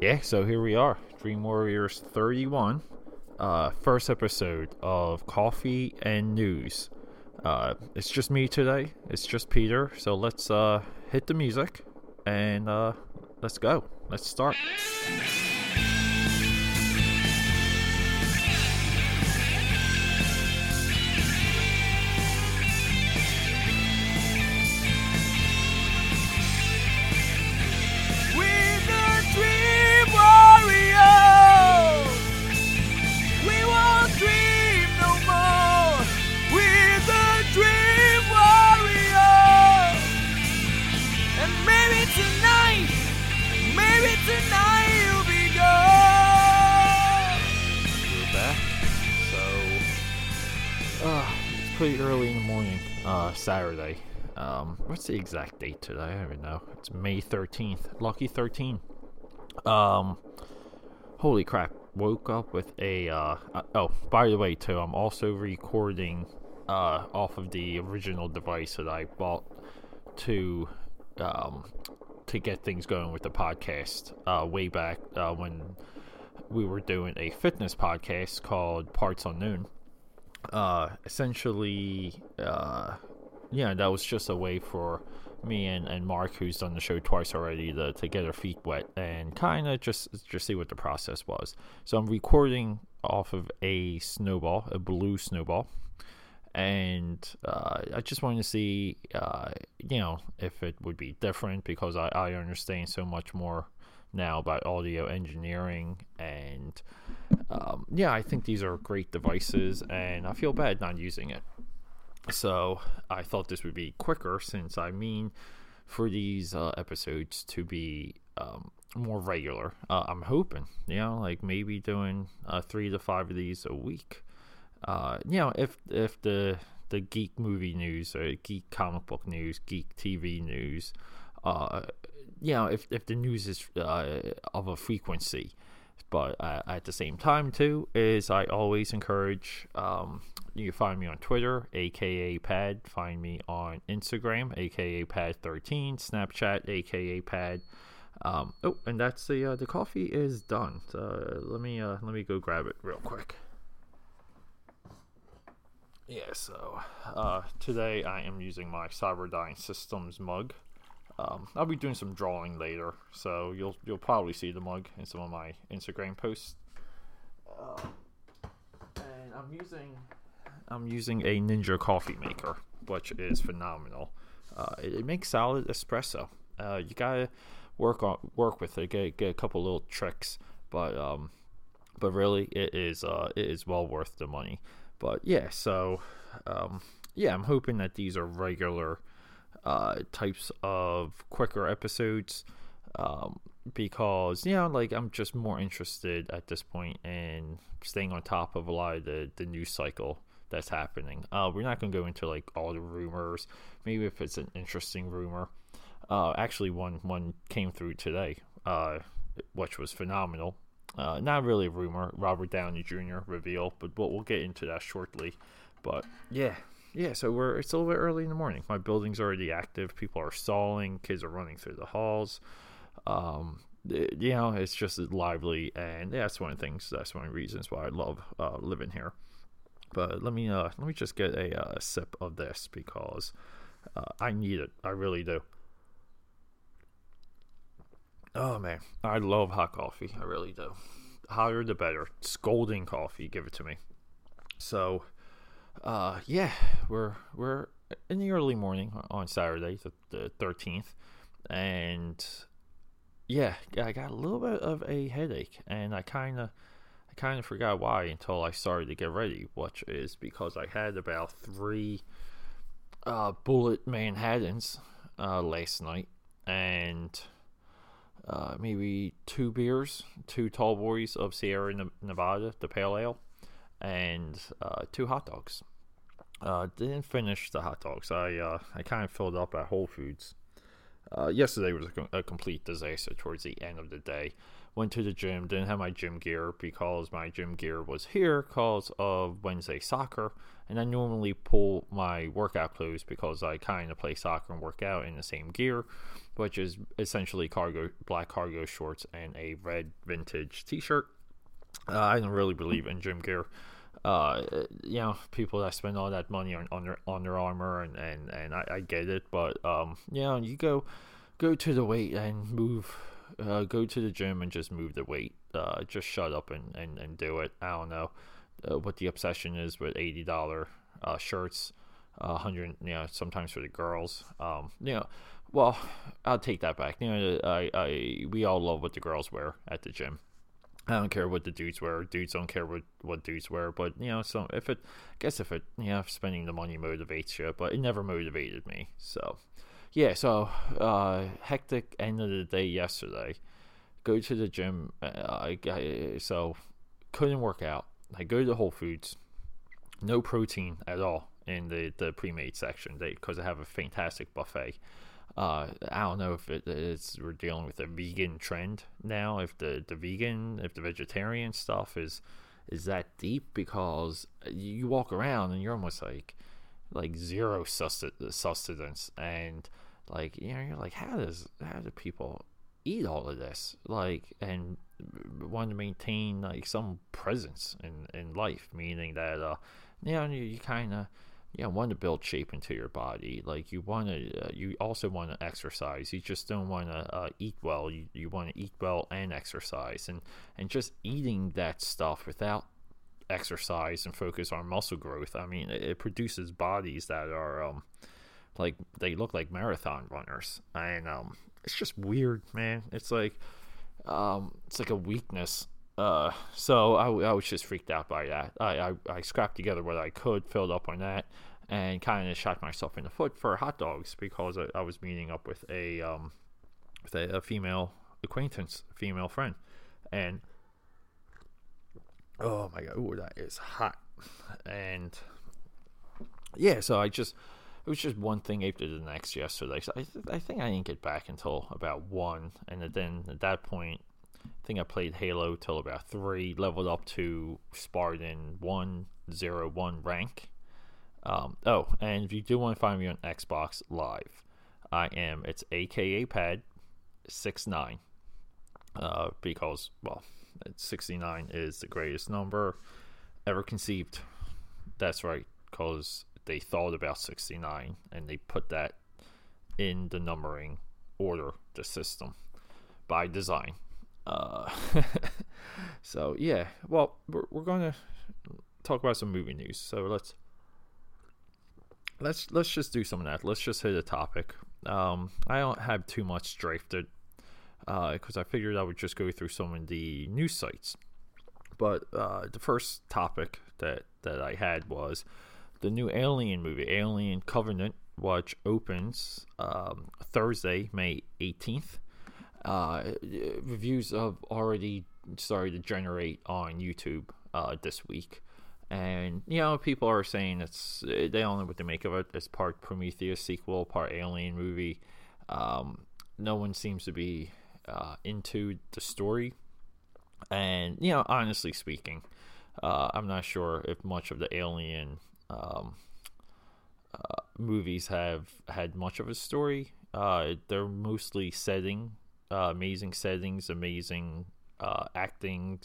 Yeah, so here we are, Dream Warriors 31, uh, first episode of Coffee and News. Uh, it's just me today. It's just Peter. So let's uh, hit the music and uh, let's go. Let's start. Early in the morning, uh, Saturday. Um, what's the exact date today? I don't even know. It's May 13th. Lucky 13. Um, holy crap. Woke up with a, uh, uh, oh, by the way, too, I'm also recording, uh, off of the original device that I bought to, um, to get things going with the podcast, uh, way back, uh, when we were doing a fitness podcast called Parts Unknown. Uh, essentially, uh, yeah, that was just a way for me and, and Mark, who's done the show twice already, to, to get our feet wet and kind of just just see what the process was. So I'm recording off of a snowball, a blue snowball, and uh, I just wanted to see, uh, you know, if it would be different because I, I understand so much more now about audio engineering and um, yeah, I think these are great devices and I feel bad not using it. So I thought this would be quicker since I mean for these uh, episodes to be um, more regular. Uh, I'm hoping, you know, like maybe doing uh, three to five of these a week. Uh, you know, if if the the geek movie news or geek comic book news, geek TV news, uh, you know, if if the news is uh, of a frequency, but uh, at the same time too is I always encourage um, you can find me on Twitter, aka Pad. Find me on Instagram, aka Pad13, Snapchat, aka Pad. Um, oh, and that's the uh, the coffee is done. So let me uh, let me go grab it real quick. Yeah, so uh, today I am using my Cyberdyne Systems mug. Um, I'll be doing some drawing later, so you'll you'll probably see the mug in some of my Instagram posts. Uh, and I'm using I'm using a Ninja coffee maker, which is phenomenal. Uh, it, it makes solid espresso. Uh, you gotta work on work with it, get get a couple little tricks, but um, but really it is uh it is well worth the money. But yeah, so um, yeah, I'm hoping that these are regular uh, types of quicker episodes um, because you know like i'm just more interested at this point in staying on top of a lot of the, the news cycle that's happening. Uh, we're not going to go into like all the rumors. Maybe if it's an interesting rumor. Uh, actually one one came through today uh, which was phenomenal. Uh, not really a rumor. Robert downey jr reveal but we'll, we'll get into that shortly. But yeah yeah, so we're it's a little bit early in the morning. My building's already active. People are stalling. Kids are running through the halls. Um, it- you know, it's just lively, and that's one of the things. That's one of the reasons why I love uh, living here. But let me uh, let me just get a uh, sip of this because uh, I need it. I really do. Oh man, I love hot coffee. I really do. Hotter the better. Scolding coffee, give it to me. So, uh, yeah, we're we're in the early morning on Saturday, the, 13th, and yeah, I got a little bit of a headache, and I kind of I kind of forgot why until I started to get ready, which is because I had about three uh, Bulleit Manhattans uh, last night, and uh, maybe two beers, two tall boys of Sierra Nevada, the pale ale, and uh, two hot dogs. Uh, didn't finish the hot dogs. I uh, I kind of filled up at Whole Foods. uh, yesterday was a, com- a, complete disaster towards the end of the day. Went to the gym, didn't have my gym gear because my gym gear was here because of Wednesday soccer. And I normally pull my workout clothes because I kind of play soccer and work out in the same gear, which is essentially cargo, black cargo shorts and a red vintage t shirt. Uh, I don't really believe in gym gear uh, you know, people that spend all that money on Under Under Armour and and and I, I get it, but um, you know, you go go to the weight and move, uh, go to the gym and just move the weight. Uh, just shut up and and and do it. I don't know uh, what the obsession is with eighty dollar uh, shirts, uh, hundred, you know, sometimes for the girls. Um, you know, well, I'll take that back. You know, I I we all love what the girls wear at the gym. I don't care what the dudes wear. Dudes don't care what, what dudes wear. But you know, so if it, I guess if it, you know, spending the money motivates you, but it never motivated me. So, yeah. So, uh, hectic end of the day yesterday. Go to the gym. Uh, I, so couldn't work out. I go to Whole Foods. No protein at all in the the pre-made section because I have a fantastic buffet uh, I don't know if it is we're dealing with a vegan trend now. If the, the vegan, if the vegetarian stuff is is that deep because you walk around and you're almost like like zero sustenance and like you know you're like how does how do people eat all of this like and want to maintain like some presence in in life meaning that uh you know you, you kind of yeah, want to build shape into your body. Like you want to, uh, you also want to exercise. You just don't want to uh, eat well. You, you want to eat well and exercise, and and just eating that stuff without exercise and focus on muscle growth. I mean, it, it produces bodies that are um like they look like marathon runners, and um it's just weird, man. It's like um it's like a weakness uh, so I, I was just freaked out by that. I, I, I scrapped together what I could, filled up on that, and kind of shot myself in the foot for hot dogs because I, I was meeting up with a um with a, a female acquaintance, female friend, and oh my god, ooh, that is hot, and yeah, so I just it was just one thing after the next yesterday. So I, I think I didn't get back until about one, and then at that point I think I played Halo till about three, leveled up to Spartan one zero one rank. Um, oh, and if you do want to find me on Xbox Live, I am it's AKA Pad six nine. Uh, because well, sixty nine is the greatest number ever conceived. That's right, because they thought about sixty nine and they put that in the numbering order, the system by design. Uh, so yeah, well, we're, we're to talk about some movie news. So let's let's let's just do some of that. Let's just hit a topic. Um, I don't have too much drafted because uh, I figured I would just go through some of the news sites. But uh, the first topic that that I had was the new Alien movie, Alien Covenant, which opens um, Thursday, May eighteenth uh, reviews have already started to generate on YouTube uh, this week. And you know, people are saying it's they don't know what to make of it. It's part Prometheus sequel, part Alien movie. Um, no one seems to be uh, into the story, and you know, honestly speaking, uh, I'm not sure if much of the Alien um, uh, movies have had much of a story. Uh, they're mostly setting uh, amazing settings, amazing uh, acting,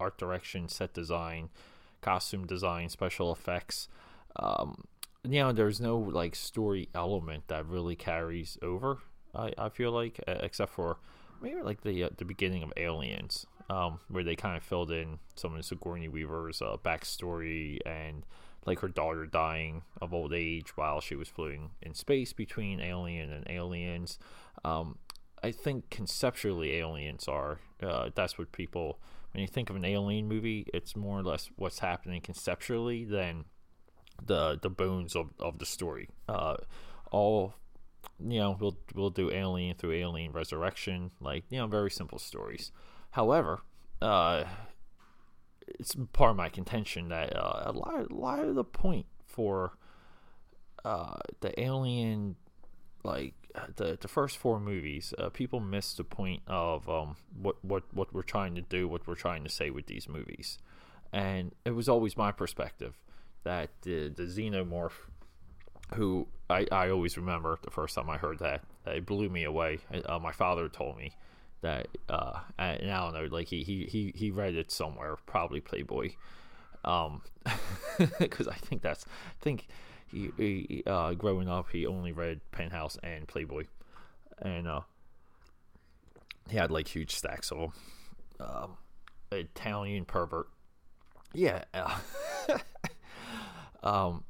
art direction, set design, costume design, special effects. Um, you know, there's no like story element that really carries over. I, I feel like, except for maybe like the uh, the beginning of Aliens, um, where they kind of filled in some of Sigourney Weaver's uh, backstory and like her daughter dying of old age while she was floating in space between Alien and Aliens. Um, I think conceptually aliens are. Uh, that's what people when you think of an alien movie, it's more or less what's happening conceptually than the the bones of, of the story. Uh, all you know, we'll we'll do Alien through Alien Resurrection, like you know, very simple stories. However, uh, it's part of my contention that uh, a lot a lot of the point for uh, the Alien like the the first four movies, uh, people miss the point of um, what what what we're trying to do, what we're trying to say with these movies, and it was always my perspective that the the xenomorph, who I I always remember the first time I heard that, it blew me away. Uh, my father told me that, uh, and I don't know, like he he he he read it somewhere, probably Playboy, um, because I think that's I think he, he uh, growing up he only read Penthouse and Playboy, and uh, he had like huge stacks of them. Um, Italian pervert, yeah. Uh, um,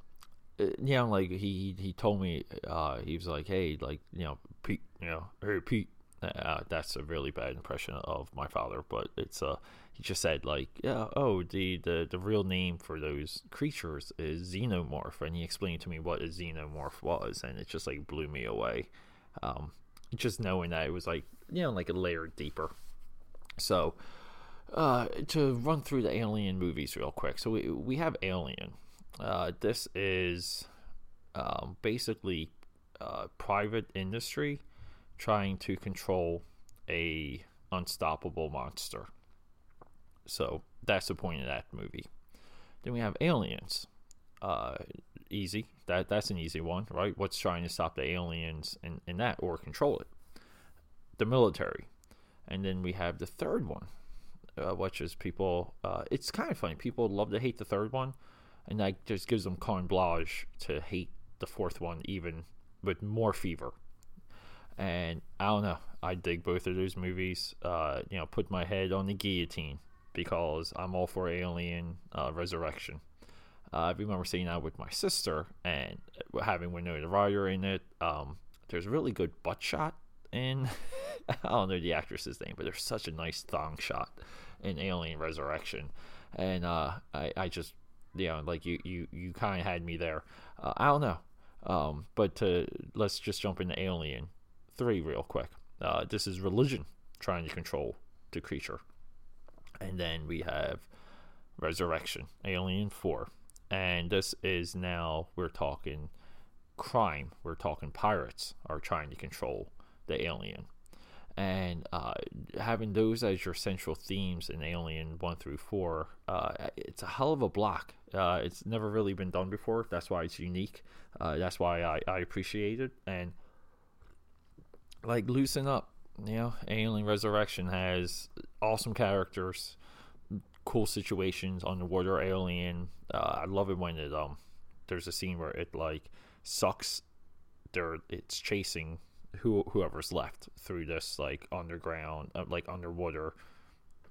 uh, you know, like he he told me, uh, he was like, hey, like you know, Pete, you know, hey Pete. Uh, that's a really bad impression of my father, but it's uh he just said like yeah oh the, the the real name for those creatures is xenomorph. And he explained to me what a xenomorph was. And it just like blew me away. Um just knowing that it was like you know like a layer deeper. So uh to run through the alien movies real quick. So we we have alien. Uh this is um basically uh private industry trying to control a unstoppable monster so that's the point of that movie. Then we have Aliens. Uh, easy. That that's an easy one, right? What's trying to stop the aliens in, in that or control it? The military. And then we have the third one, uh, which is people. Uh, it's kind of funny. People love to hate the third one, and that just gives them carte blanche to hate the fourth one even with more fever. And I don't know. I dig both of those movies. Uh, you know, put my head on the guillotine because I'm all for Alien uh, Resurrection. Uh, I remember seeing that with my sister and having Winona Ryder in it. Um, there's a really good butt shot in I don't know the actress's name, but there's such a nice thong shot in Alien Resurrection, and uh, I I just you know like you you you kind of had me there. Uh, I don't know, um, but to, let's just jump into Alien Three real quick. Uh, this is religion trying to control the creature and then we have Resurrection, Alien 4. And this is now, we're talking crime. We're talking pirates are trying to control the alien. And uh, having those as your central themes in Alien 1 through 4, uh, it's a hell of a block. Uh, it's never really been done before. That's why it's unique. Uh, that's why I, I appreciate it. And, like, loosen up you know, Alien Resurrection has awesome characters, cool situations underwater alien. Uh, I love it when it um there's a scene where it like sucks there it's chasing who whoever's left through this like underground uh, like underwater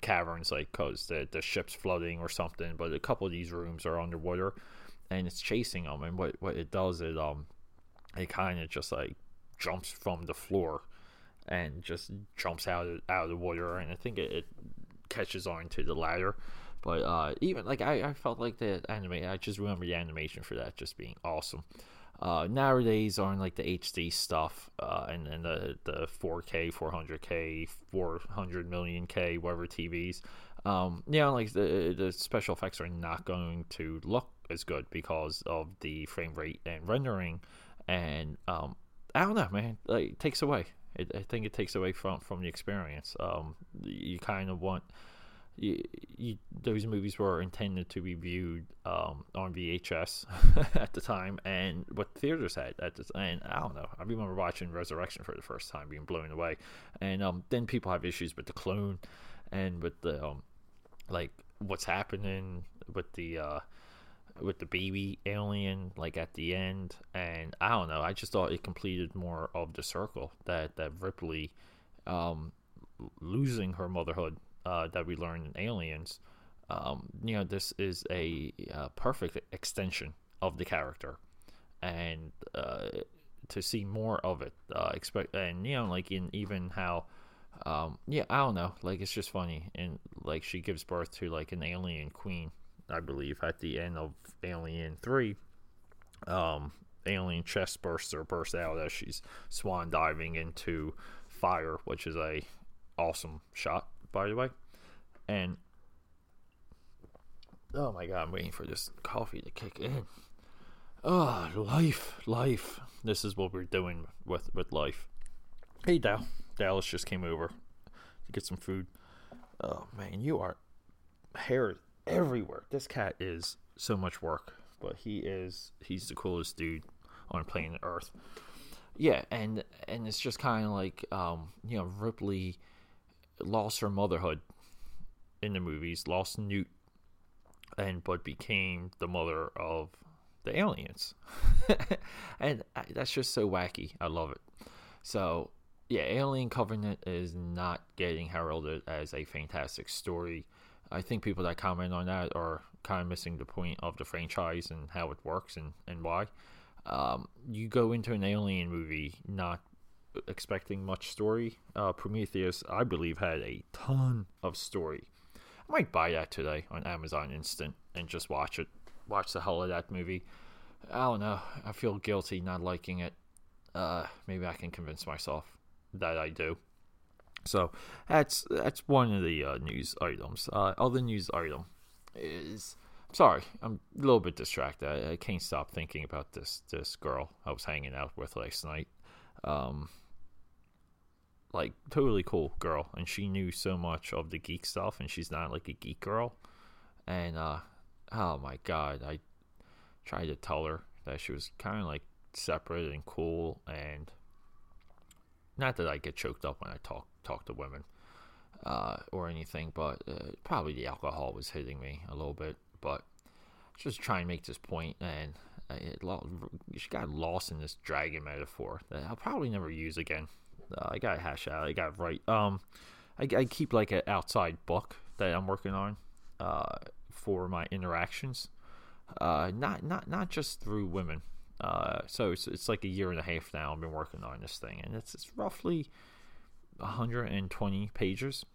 caverns like cuz the the ship's flooding or something but a couple of these rooms are underwater and it's chasing them and what what it does is um it kind of just like jumps from the floor and just jumps out of, out of the water, and I think it, it catches on to the ladder. But uh, even like I, I felt like the anime, I just remember the animation for that just being awesome. Uh, nowadays on like the HD stuff uh, and then the the 4K, 400K, 400 million K, whatever TVs, um, you know, like the the special effects are not going to look as good because of the frame rate and rendering, and um, I don't know, man, like it takes away. It, I think it takes away from from the experience. Um, you kind of want you, you, those movies were intended to be viewed um, on VHS at the time, and what theaters had at the and I don't know. I remember watching Resurrection for the first time, being blown away, and um, then people have issues with the clone and with the um, like what's happening with the uh, with the baby alien like at the end and i don't know i just thought it completed more of the circle that that ripley um, losing her motherhood uh, that we learned in aliens. Um, you know this is a, a, perfect extension of the character and uh, to see more of it uh, expect and you know like in even how um, yeah i don't know like it's just funny and like she gives birth to like an alien queen I believe, at the end of Alien 3. Um, alien chest bursts or bursts out as she's swan diving into fire, which is a awesome shot, by the way. And oh my god, I'm waiting for this coffee to kick in. Oh, life, life. This is what we're doing with with life. Hey, Dal. Dallas just came over to get some food. Oh man, you are hair everywhere. This cat is so much work, but he is he's the coolest dude on planet Earth. Yeah, and and it's just kind of like um, you know Ripley lost her motherhood in the movies, lost Newt, and but became the mother of the aliens, and that's just so wacky. I love it. So yeah, Alien Covenant is not getting heralded as a fantastic story. I think people that comment on that are kind of missing the point of the franchise and how it works and, and why. Um, you go into an Alien movie not expecting much story. Uh, Prometheus, I believe, had a ton of story. I might buy that today on Amazon Instant and just watch it. Watch the hell of that movie. I don't know. I feel guilty not liking it. Uh, maybe I can convince myself that I do. So that's that's one of the uh, news items. Uh, other news item is sorry, I'm a little bit distracted. I, I, can't stop thinking about this this girl I was hanging out with last night. Um, like totally cool girl, and she knew so much of the geek stuff, and she's not like a geek girl. And uh, oh my god, I tried to tell her that she was kind of like separate and cool, and not that I get choked up when I talk talk to women uh, or anything, but uh, probably the alcohol was hitting me a little bit. But just trying to make this point, and it, she got lost in this dragon metaphor that I'll probably never use again. Uh, I got hash out. I got right. Um, I, I keep like an outside book that I'm working on uh, for my interactions. Uh, not not not just through women. Uh, so it's, it's like a year and a half now. I've been working on this thing, and it's it's roughly 120 pages.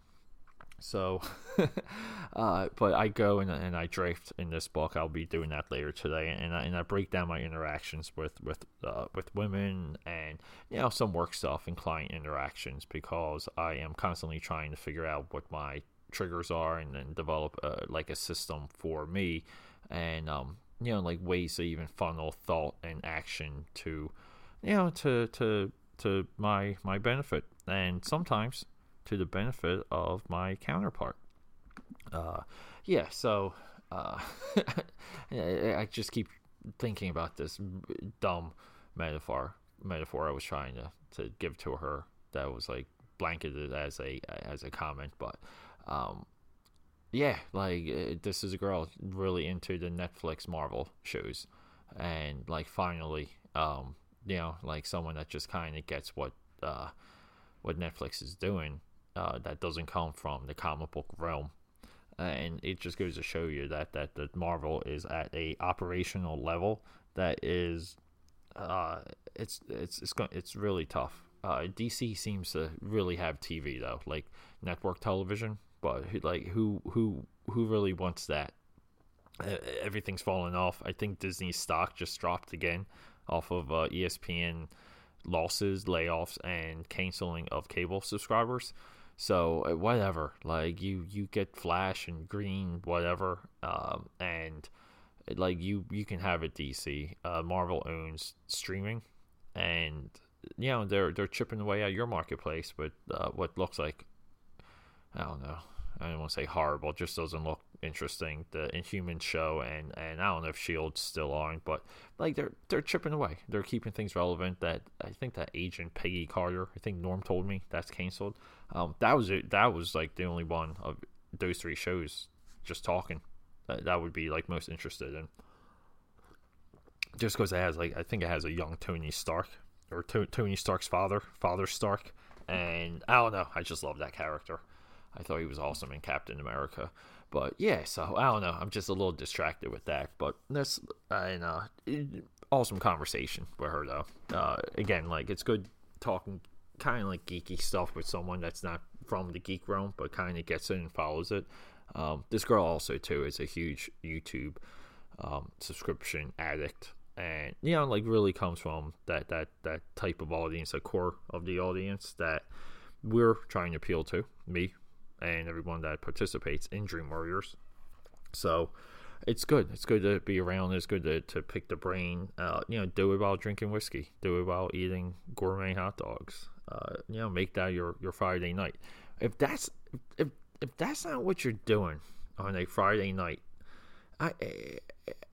So, uh, but I go and, and I draft in this book. I'll be doing that later today, and I, and I break down my interactions with with uh, with women and you know some work stuff and client interactions because I am constantly trying to figure out what my triggers are and then develop uh, like a system for me and um, you know like ways to even funnel thought and action to you know to to to my my benefit and sometimes to the benefit of my counterpart. Uh, yeah, so uh, I just keep thinking about this dumb metaphor metaphor I was trying to, to give to her that was like blanketed as a as a comment, but um, yeah, like uh, this is a girl really into the Netflix Marvel shows, and like finally, um, you know, like someone that just kind of gets what uh, what Netflix is doing uh, that doesn't come from the comic book realm. And it just goes to show you that that the Marvel is at a operational level that is, uh, it's it's it's going it's really tough. Uh, DC seems to really have TV though, like network television, but like who who who really wants that? Everything's falling off. I think Disney's stock just dropped again off of uh, ESPN losses, layoffs, and canceling of cable subscribers. So uh, whatever, like you you get Flash and Green, whatever, um, and like you you can have it. DC uh, Marvel owns streaming, and you know they're they're chipping away at your marketplace with uh, what looks like I don't know I don't want to say horrible, just doesn't look interesting. The Inhuman show and and I don't know if Shield's still on, but like they're they're chipping away. They're keeping things relevant. That I think that agent Peggy Carter, I think Norm told me that's canceled. Um, that was it. That was like the only one of those three shows just talking. That that would be like most interested in. Just because it has like I think it has a young Tony Stark or to- Tony Stark's father, Father Stark, and I don't know. I just love that character. I thought he was awesome in Captain America. But yeah, so I don't know. I'm just a little distracted with that. But that's and uh, awesome conversation with her though. Uh, again, like it's good talking kind of like geeky stuff with someone that's not from the geek realm, but kind of gets it and follows it. Um, this girl also too is a huge YouTube um, subscription addict, and you know, like really comes from that that that type of audience, a core of the audience that we're trying to appeal to. Me and everyone that participates in Dream Warriors. So, it's good. It's good to be around. It's good to, to pick the brain. Uh, you know, do it while drinking whiskey. Do it while eating gourmet hot dogs. Uh, you know, make that your, your Friday night. If that's if if that's not what you're doing on a Friday night, I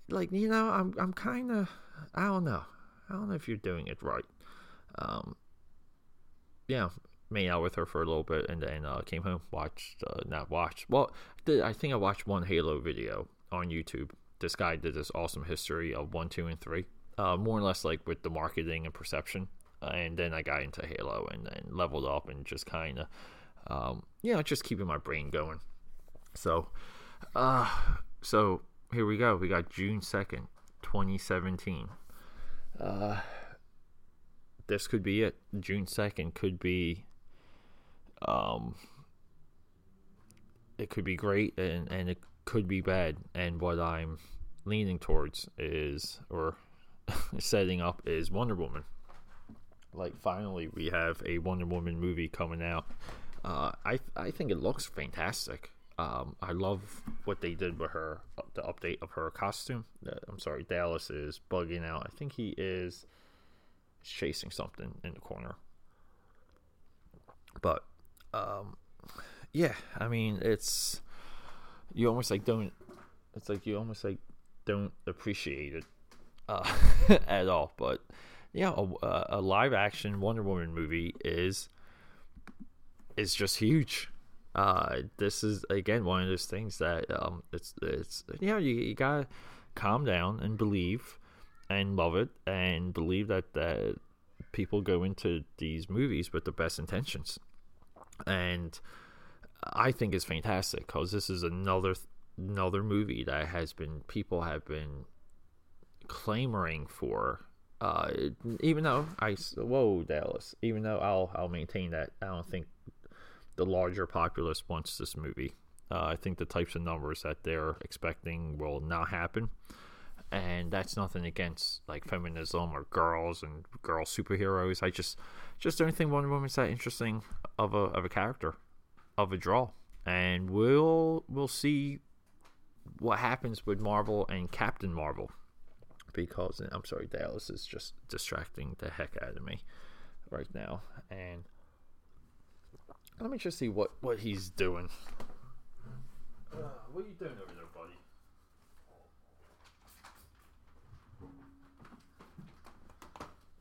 like you know I'm I'm kind of I don't know I don't know if you're doing it right. Um, yeah, made out with her for a little bit and then uh, came home, watched uh, not watched. Well, I think I watched one Halo video on YouTube. This guy did this awesome history of one, two, and three, uh, more or less like with the marketing and perception. and then I got into Halo and then leveled up and just kind of, um, you know, just keeping my brain going. So, uh, so here we go. We got June second, twenty seventeen. Uh, this could be it. June second could be, um, it could be great and and it could be bad. And what I'm leaning towards is, or setting up, is Wonder Woman. Like, finally, we have a Wonder Woman movie coming out. Uh, I I think it looks fantastic. Um, I love what they did with her, the update of her costume. Uh, I'm sorry, Dallas is bugging out. I think he is chasing something in the corner. But, um, yeah, I mean, it's you almost like don't. It's like you almost like don't appreciate it uh, at all. But yeah, a, a, live action Wonder Woman movie is is just huge. Uh, this is again one of those things that um, it's it's you know you, you gotta calm down and believe and love it and believe that that people go into these movies with the best intentions and I think it's fantastic because this is another another movie that has been people have been clamoring for. Uh, even though I whoa Dallas, even though I'll I'll maintain that I don't think the larger populace wants this movie. Uh, I think the types of numbers that they're expecting will not happen, and that's nothing against like feminism or girls and girl superheroes. I just just don't think Wonder Woman's that interesting of a of a character of a draw, and we'll we'll see what happens with Marvel and Captain Marvel because I'm sorry, Dallas is just distracting the heck out of me right now, and let me just see what what he's doing. Uh, what are you doing over there, buddy?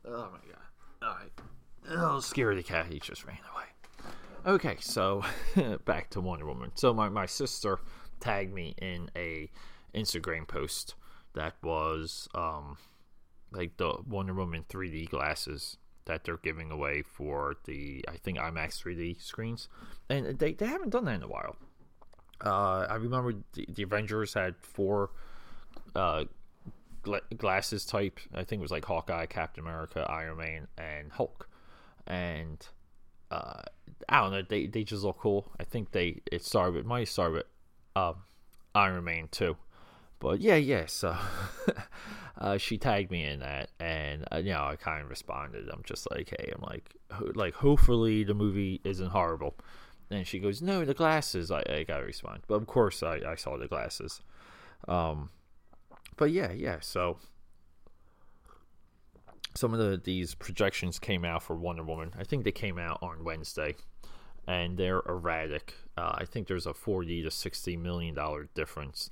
Oh my god! All right, oh, scaredy cat, he just ran away. Okay, so back to Wonder Woman. So my, my sister tagged me in a Instagram post that was um like the Wonder Woman 3D glasses that they're giving away for the I think IMAX 3D screens, and they they haven't done that in a while. Uh, I remember the, the Avengers had four uh, gla- glasses type. I think it was like Hawkeye, Captain America, Iron Man, and Hulk, and uh, I don't know. They they just look cool. I think they it started with might start with um, Iron Man too. But yeah, yeah. So uh, she tagged me in that, and uh, you know I kind of responded. I'm just like, hey, I'm like, ho- like hopefully the movie isn't horrible. And she goes, no, the glasses. I, I gotta respond, but of course I, I saw the glasses. Um, but yeah, yeah. So some of the these projections came out for Wonder Woman. I think they came out on Wednesday, and they're erratic. Uh, I think there's a forty to sixty million dollar difference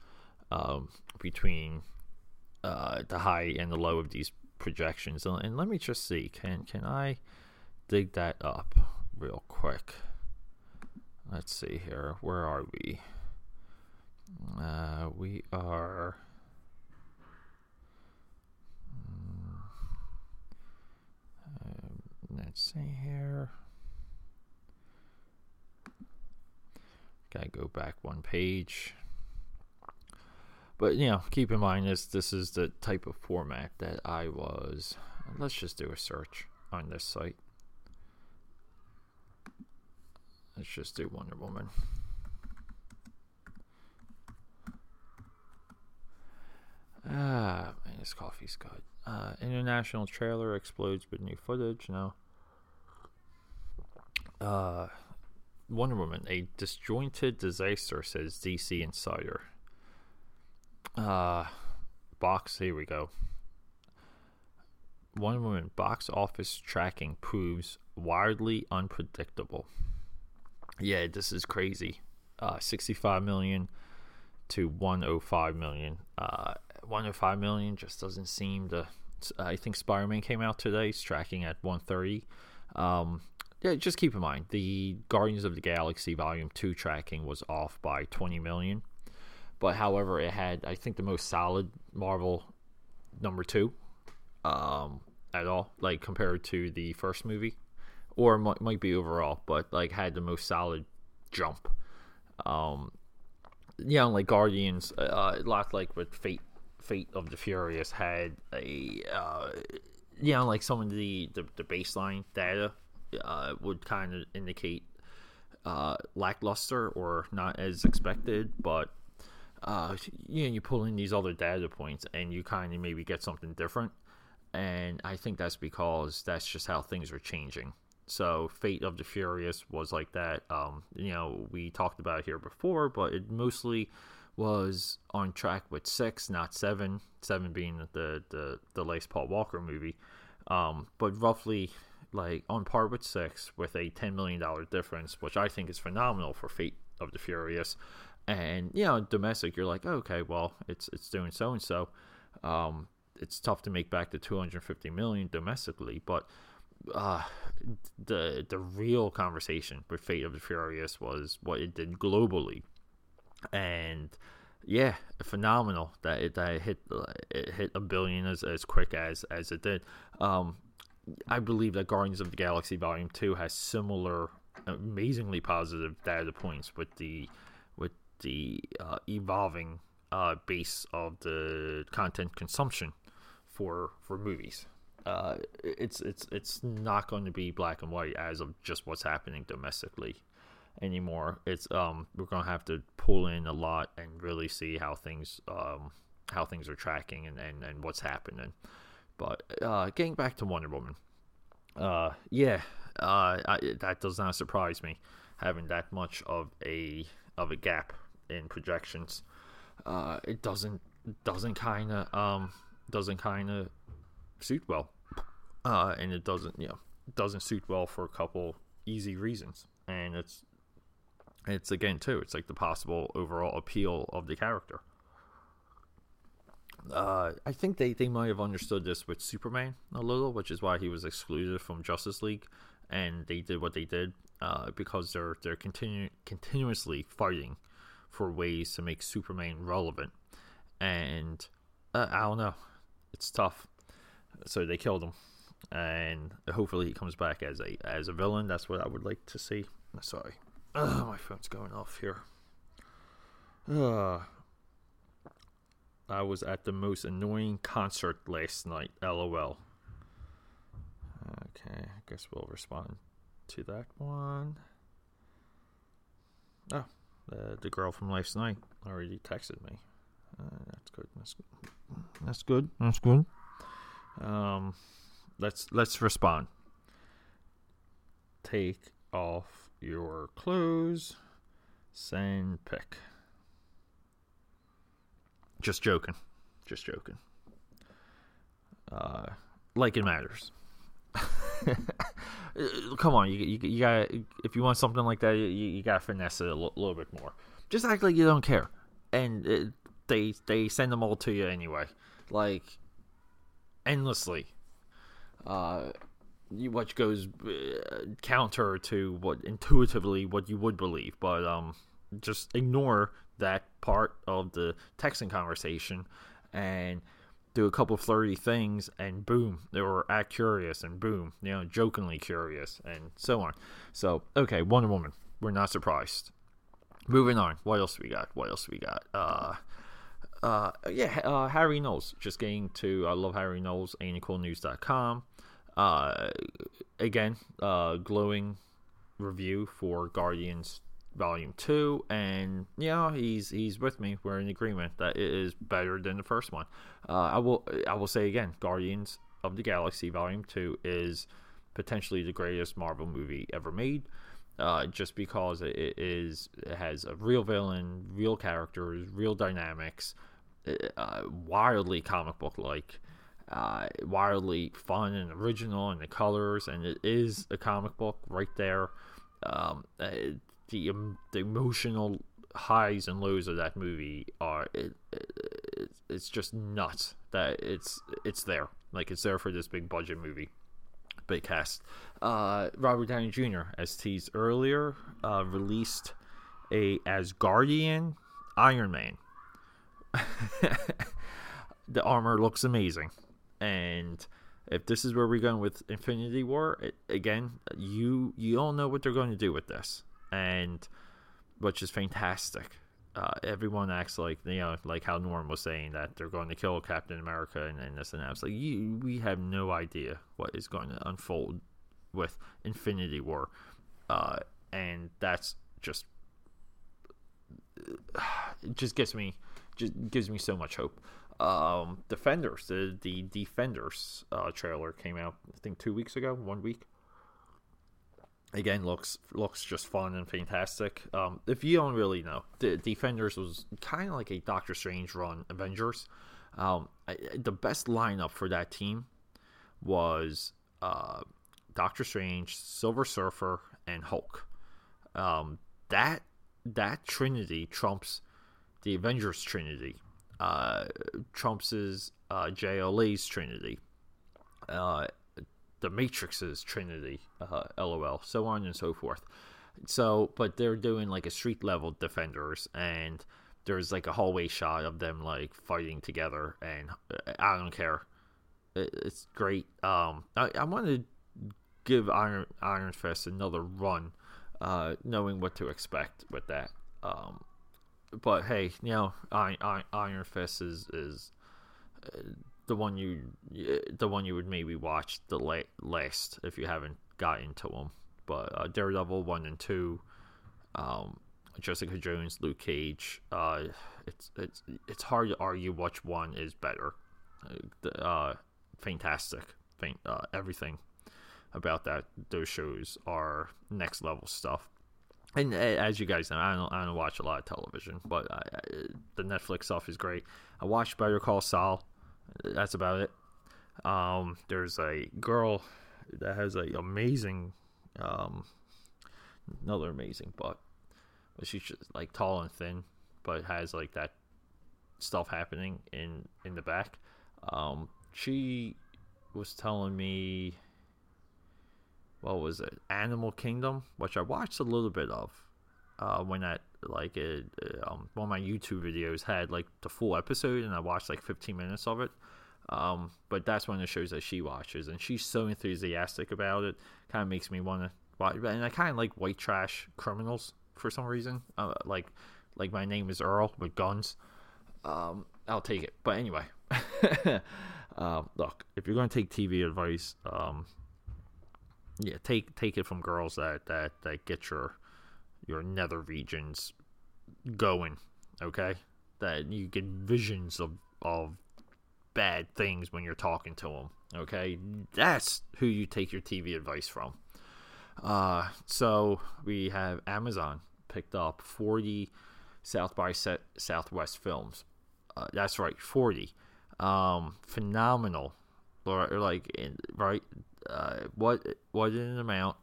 um, between uh, the high and the low of these projections. And, and let me just see can can I dig that up real quick? Let's see here. Where are we? Uh, we are let's see here. Gotta go back one page. But you know, keep in mind this this is the type of format that I was. Let's just do a search on this site. Let's just do Wonder Woman. Ah, man, this coffee's good. Uh, international trailer explodes with new footage. No. Uh, Wonder Woman, a disjointed disaster, says DC Insider. Uh, box. Here we go. Wonder Woman box office tracking proves wildly unpredictable. Yeah, this is crazy. Uh, 65 million to 105 million. Uh, 105 million just doesn't seem to. I think Spider Man came out today, it's tracking at 130. Um, yeah, just keep in mind the Guardians of the Galaxy Volume 2 tracking was off by 20 million. But however, it had, I think, the most solid Marvel number two um, at all, like compared to the first movie, or might, might be overall, but like had the most solid jump. Um, yeah, like Guardians, uh, a lot like with Fate, Fate of the Furious had a, uh, know, like some of the the, the baseline data uh, would kind of indicate uh, lackluster or not as expected, but uh, you know, you pull in these other data points and you kind of maybe get something different. And I think that's because that's just how things are changing. So, Fate of the Furious was like that. Um, you know, we talked about here before, but it mostly was on track with six, not seven. Seven being the the the latest Paul Walker movie, um, but roughly like on par with six, with a ten million dollar difference, which I think is phenomenal for Fate of the Furious. And you know domestic you're like okay well it's it's doing so and so um it's tough to make back the 250 million domestically but uh the the real conversation with fate of the furious was what it did globally. And yeah phenomenal that it, that it hit it hit a billion as, as quick as as it did. Um i believe that guardians of the galaxy volume 2 has similar amazingly positive data points with the with the uh, evolving uh, base of the content consumption for for movies. Uh, it's it's it's not going to be black and white as of just what's happening domestically anymore. It's um we're gonna have to pull in a lot and really see how things um how things are tracking and and, and what's happening. But uh, getting back to Wonder Woman, uh yeah, uh I, that does not surprise me having that much of a of a gap in projections. Uh, it doesn't doesn't kind of um doesn't kind of suit well, uh, and it doesn't you know doesn't suit well for a couple easy reasons, and it's it's again too it's like the possible overall appeal of the character. Uh, I think they, they might have understood this with Superman a little, which is why he was excluded from Justice League, and they did what they did uh, because they're they're continu- continuously fighting for ways to make Superman relevant. And uh, I don't know, it's tough. So they killed him, and hopefully he comes back as a as a villain. That's what I would like to see. Sorry, Ugh, my phone's going off here. Uh, I was at the most annoying concert last night. LOL. Okay, I guess we'll respond to that one. Oh, the, the girl from last night already texted me. Uh, that's good. That's good. That's good. Um, let's let's respond. Take off your clothes. Send pic. Just joking. Just joking. Uh, like it matters. come on, you, you, you got if you want something like that, you, you got to finesse it a l- little bit more. Just act like you don't care, and it, they they send them all to you anyway, like endlessly. Uh, which goes uh, counter to what intuitively what you would believe, but um, just ignore that part of the texting conversation and do a couple flirty things and boom they were act curious and boom you know jokingly curious and so on. So okay wonder woman we're not surprised. Moving on what else we got? What else we got? Uh uh yeah uh harry knowles just getting to i love harry knowles ain'titcoolnews.com uh again uh glowing review for guardians volume two, and yeah, he's he's with me. We're in agreement that it is better than the first one. Uh, I will I will say again, Guardians of the Galaxy volume two is potentially the greatest Marvel movie ever made. Uh, just because it is it has a real villain, real characters, real dynamics, uh, wildly comic book like, uh, wildly fun and original in the colors, and it is a comic book right there. Um, uh, the um, the emotional highs and lows of that movie are it, it, it's just nuts that it's it's there. Like it's there for this big budget movie big cast. Uh, robert downey jr as teased earlier uh, released a asgardian iron man. The armor looks amazing. And if this is where we're going with infinity war it, again you you all know what they're going to do with this and which is fantastic. Uh, everyone acts like you know, like how Norm was saying that they're going to kill Captain America and, and this and that. It's like you, we have no idea what is going to unfold with Infinity War, uh, and that's just it just gives me just gives me so much hope. Um, Defenders, the the Defenders uh, trailer came out I think two weeks ago, one week again looks looks just fun and fantastic. Um, if you don't really know, the Defenders was kind of like a Doctor Strange run Avengers. Um, I, the best lineup for that team was uh, Doctor Strange, Silver Surfer, and Hulk. Um, that that trinity trumps the Avengers trinity. Uh, trumps uh, JLA's trinity. Uh, the Matrix's Trinity, uh, LOL, so on and so forth. So, but they're doing like a street level defenders, and there's like a hallway shot of them like fighting together, and uh, I don't care. It's great. Um, I, I want to give Iron Iron Fist another run, uh, knowing what to expect with that. Um, but hey, you know, Iron, Iron Fist is is uh, the one you the one you would maybe watch the la- last if you haven't got into them. But uh, Daredevil one and two, um, Jessica Jones, Luke Cage. Uh, it's it's it's hard to argue which one is better. Uh, fantastic, Fan- uh, everything about that those shows are next level stuff. And uh, as you guys know, I don't I don't watch a lot of television, but I, I, the Netflix stuff is great. I watched Better Call Saul that's about it. Um, there's a girl that has a amazing, um, another amazing butt, but she's just like tall and thin, but has like that stuff happening in in the back. Um, she was telling me, what was it, Animal Kingdom, which I watched a little bit of. Uh, when that like it, um, one of my YouTube videos had like the full episode, and I watched like 15 minutes of it. Um, but that's one of the shows that she watches, and she's so enthusiastic about it. Kind of makes me want to watch. And I kind of like white trash criminals for some reason. Uh, like, like my name is Earl with guns. Um, I'll take it. But anyway, uh, look, if you're going to take TV advice, um, yeah, take take it from girls that that that get your your nether regions going, okay? That you get visions of of bad things when you're talking to them, okay? That's who you take your TV advice from. Uh, so we have Amazon picked up 40 South by Southwest films. Uh, that's right, 40. Um, phenomenal, or, or like right. Uh, what what an amount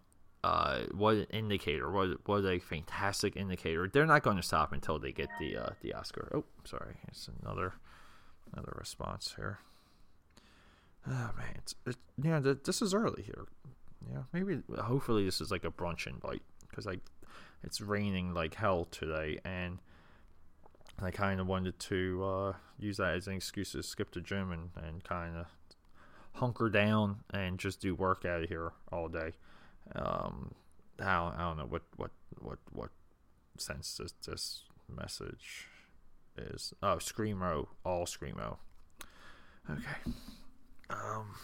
uh, what an indicator! What what a fantastic indicator! They're not going to stop until they get the uh, the Oscar. Oh, sorry, it's another another response here. Oh man, it's, it, yeah, this is early here. Yeah, maybe hopefully this is like a brunch invite because like it's raining like hell today, and I kind of wanted to uh, use that as an excuse to skip the gym and and kind of hunker down and just do work out of here all day um, how I don't know what what what what sense this this message is. Oh, screamo, all screamo. Okay. Um.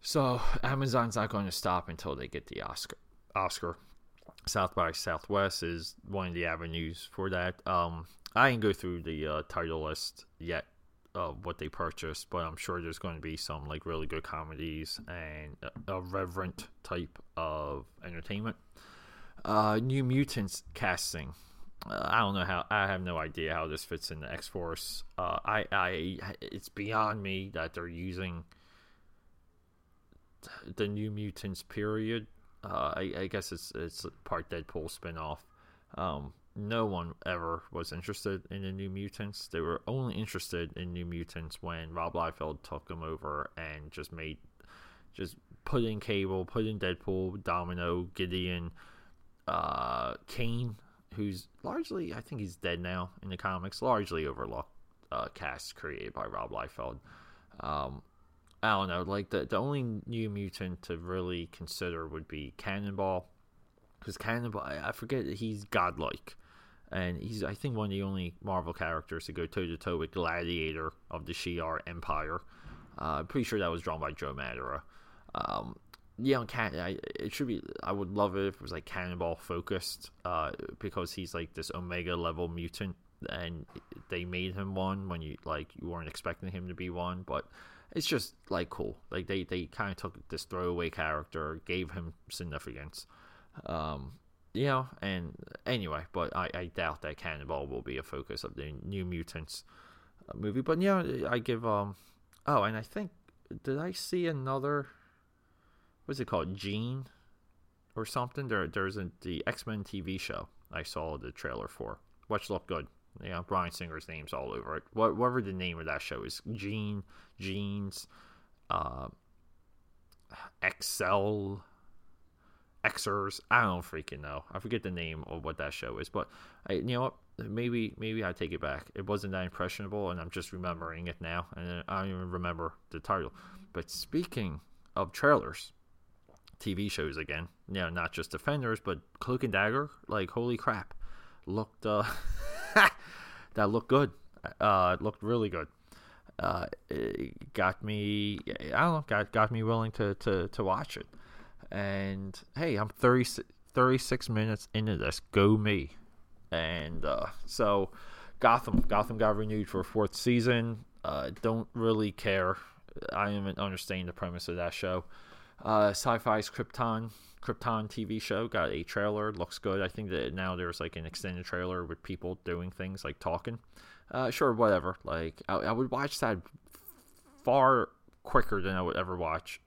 So Amazon's not going to stop until they get the Oscar. Oscar. South by Southwest is one of the avenues for that. Um, I didn't go through the uh, title list yet of what they purchased, but I'm sure there's going to be some like really good comedies and a, reverent type of entertainment. Uh, New Mutants casting uh, I don't know how. I have no idea how this fits in the X Force. Uh, I, I, it's beyond me that they're using the New Mutants period. Uh, I, I guess it's it's part Deadpool spinoff. Um, no one ever was interested in the New Mutants. They were only interested in New Mutants when Rob Liefeld took them over and just made, just put in Cable, put in Deadpool, Domino, Gideon, uh, Kane, who's largely, I think he's dead now in the comics, largely overlooked uh, cast created by Rob Liefeld. Um, I don't know, like the the only New Mutant to really consider would be Cannonball, because Cannonball, I, forget he's godlike and he's I think one of the only Marvel characters to go toe to toe with Gladiator of the Shi'ar Empire. Uh, I'm pretty sure that was drawn by Joe Madureira. Um, yeah, can I, it should be. I would love it if it was like Cannonball focused, uh, because he's like this Omega level mutant, and they made him one when you like you weren't expecting him to be one, but it's just like cool. Like they they kind of took this throwaway character, gave him significance. Um, know, and anyway, but I, I doubt that Cannonball will be a focus of the New Mutants uh, movie. But yeah, I give um, oh, and I think did I see another? What's it called? Gene or something? There, there's a, the X Men TV show. I saw the trailer for, which looked good. Know, Bryan Singer's name's all over it. What, whatever the name of that show is, Gene, Jeans, uh, Excel Xers. I don't freaking know. I forget the name of what that show is, but I, you know what? Maybe maybe I take it back. It wasn't that impressionable, and I'm just remembering it now, and I don't even remember the title. But speaking of trailers, TV shows again, you know, not just Defenders, but Cloak and Dagger. Like holy crap, looked uh, that looked good. Uh, it looked really good. Uh, it got me. I don't know. Got got me willing to to to watch it. And hey, I'm 30, 36 minutes into this. Go me. And uh, so Gotham. Gotham got renewed for a fourth season. Uh, don't really care. I don't understand the premise of that show. Uh, Sci-Fi's Krypton Krypton TV show got a trailer. Looks good. I think that now there's like an extended trailer with people doing things like talking. Uh, sure, whatever. Like I, I, would watch that far quicker than I would ever watch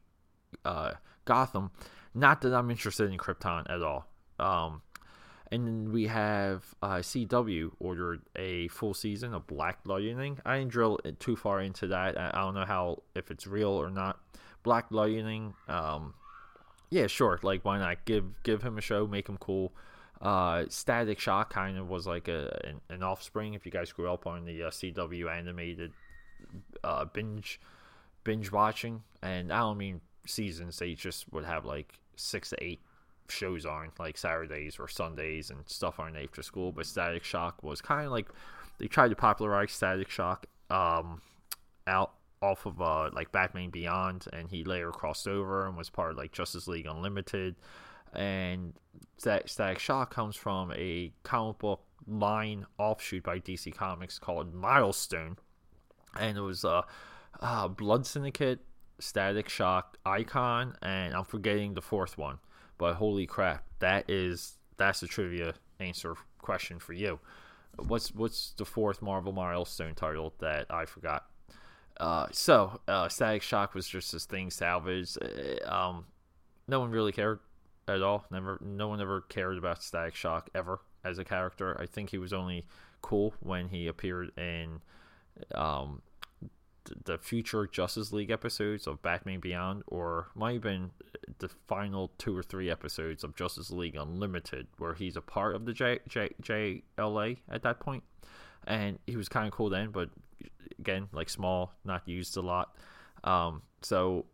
uh, Gotham. Not that I'm interested in Krypton at all. Um, and we have uh, CW ordered a full season of Black Lightning. I didn't drill too far into that. I, don't know how if it's real or not. Black Lightning, um, yeah, sure. Like, why not give give him a show, make him cool. Uh, Static Shock kind of was like a an, an, offspring. If you guys grew up on the uh, CW animated uh, binge binge watching, and I don't mean seasons, they just would have like six to eight shows on, like Saturdays or Sundays and stuff on after school. But Static Shock was kind of like they tried to popularize Static Shock um, out off of uh, like Batman Beyond, and he later crossed over and was part of like Justice League Unlimited. And that Static Shock comes from a comic book line offshoot by DC Comics called Milestone, and it was uh, uh Blood Syndicate Static Shock Icon, and I'm forgetting the fourth one. But holy crap, that is that's the trivia answer question for you. What's what's the fourth Marvel milestone title that I forgot? Uh, so uh, Static Shock was just this thing salvaged. Uh, um, no one really cared at all. Never, no one ever cared about Static Shock ever as a character. I think he was only cool when he appeared in um, the future Justice League episodes of Batman Beyond, or might have been the final two or three episodes of Justice League Unlimited, where he's a part of the J, J, JLA at that point. And he was kind of cool then, but again, like small, not used a lot. Um, so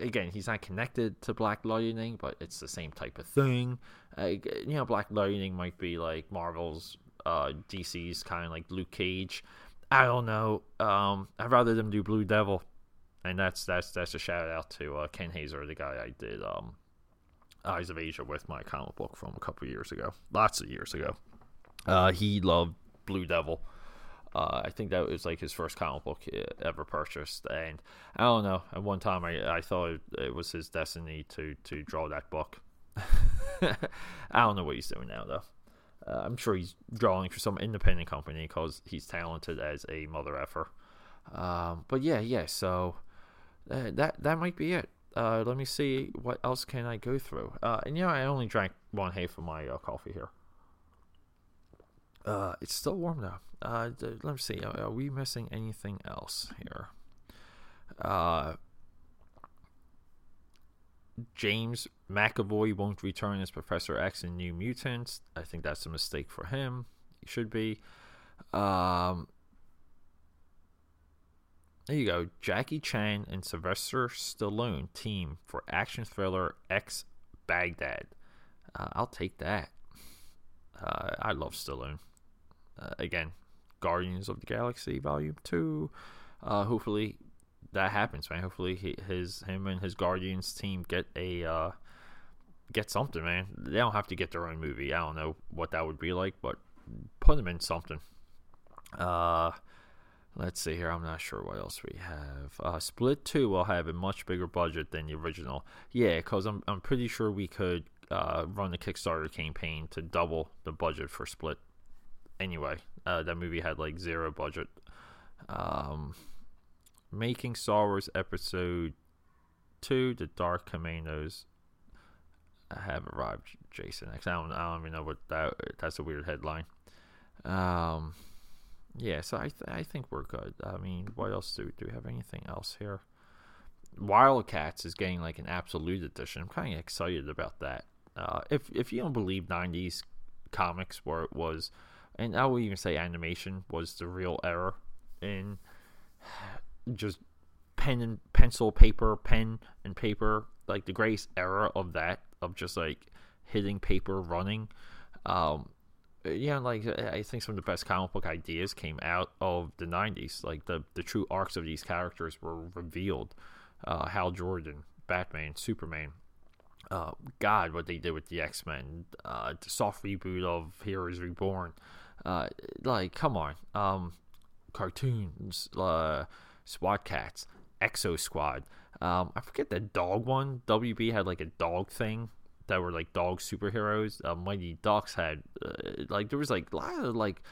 again, he's not connected to Black Lightning, but it's the same type of thing. Uh, you know, Black Lightning might be like Marvel's, uh, DC's kind of like Luke Cage I don't know. Um, I'd rather them do Blue Devil, and that's that's that's a shout out to uh, Ken Hazer, the guy I did um, Eyes of Asia with my comic book from a couple years ago, lots of years ago. Uh, he loved Blue Devil. Uh, I think that was like his first comic book ever purchased, and I don't know. At one time, I, I thought it was his destiny to to draw that book. I don't know what he's doing now though. Uh, I'm sure he's drawing for some independent company because he's talented as a mother effer. Um, but yeah, yeah. So uh, that that might be it. Uh, let me see what else can I go through. Uh, and you know, I only drank one half of my uh, coffee here. Uh, it's still warm though. Let me see. Are, are we missing anything else here? James McAvoy won't return as Professor X in New Mutants. I think that's a mistake for him. He should be. Um, there you go. Jackie Chan and Sylvester Stallone team for action thriller X Baghdad. Uh, I'll take that. Uh, I love Stallone. Uh, again, Guardians of the Galaxy Volume Two. Uh, hopefully that happens, man. Hopefully he, his him and his Guardians team get a uh, get something, man. They don't have to get their own movie. I don't know what that would be like, but put them in something. Uh, let's see here. I'm not sure what else we have. Uh, Split Two will have a much bigger budget than the original. Yeah, because I'm I'm pretty sure we could uh, run the Kickstarter campaign to double the budget for Split. Anyway, uh, that movie had like zero budget. Um, making Star Wars Episode Two: The Dark Commandos have arrived. Jason X. I don't, I don't even know what that. That's a weird headline. Um, yeah, so I th- I think we're good. I mean, what else do do we have anything else here? Wildcats is getting like an absolute edition. I'm kind of excited about that. Uh, if if you don't believe '90s comics where it was, and I would even say animation was the real error in just pen and pencil, paper, pen and paper, like the greatest era of that of just like hitting paper, running. Um, yeah, like I think some of the best comic book ideas came out of the '90s. Like the the true arcs of these characters were revealed. Uh, Hal Jordan, Batman, Superman. Uh, God, what they did with the X Men, uh, the soft reboot of Heroes Reborn. Uh, like, come on, um, cartoons, uh, SWAT Kats, Exo Squad. Um, I forget the dog one. WB had like a dog thing that were like dog superheroes. Uh, Mighty Ducks had uh, like there was like a lot of like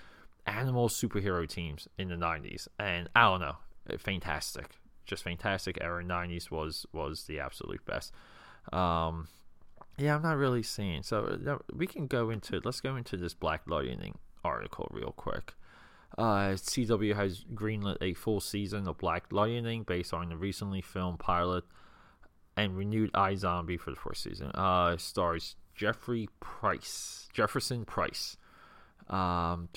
animal superhero teams in the '90s, and I don't know, fantastic, just fantastic. Era '90s was was the absolute best. Um, yeah, I'm not really seeing. So uh, we can go into let's go into this Black Lightning article real quick. Uh, CW has greenlit a full season of Black Lightning based on the recently filmed pilot and renewed iZombie for the fourth season. Uh, stars Jeffrey Price, Jefferson Pierce. Um,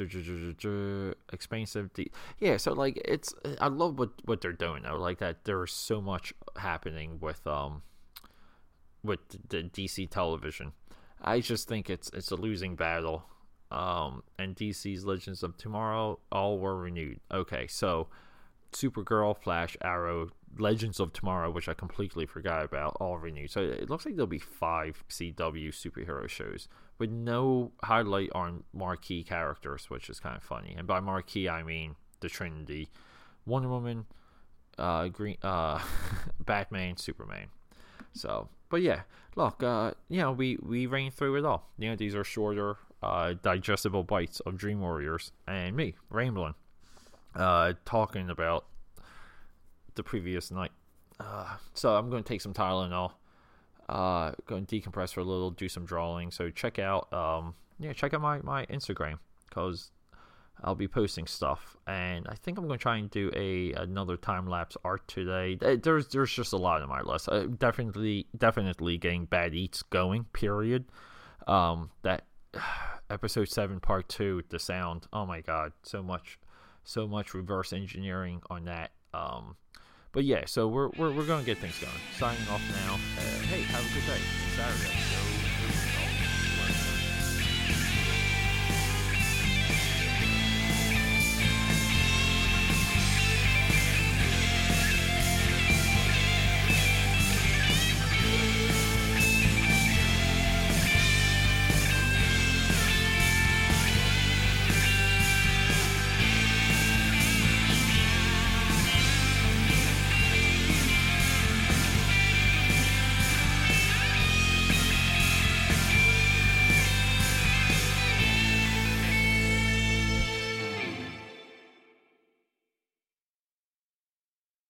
expensive. De- yeah, so like it's I love what what they're doing though. Like that, there's so much happening with um with the DC television. I just think it's it's a losing battle um, and DC's Legends of Tomorrow all were renewed. Okay, so Supergirl, Flash, Arrow, Legends of Tomorrow, which I completely forgot about, all renewed. So it looks like there'll be five CW superhero shows with no highlight on marquee characters, which is kind of funny. And by marquee, I mean the Trinity, Wonder Woman, uh, Green, uh, Batman, Superman. So, but yeah, look, uh, you know, we we ran through it all. You know, these are shorter uh, digestible bites of Dream Warriors and me rambling, uh, talking about the previous night. Uh, so I'm going to take some Tylenol, uh, go and decompress for a little, do some drawing. So check out, um, yeah, check out my my Instagram because I'll be posting stuff, and I think I'm going to try and do a another time lapse art today. There's there's just a lot on my list. Uh, definitely definitely getting bad eats going. Period. Um, that episode seven, part two, the sound. Oh my god, so much, so much reverse engineering on that. Um, but yeah, so we're we're, we're gonna get things going. Signing off now. Uh, hey, have a good day. Saturday.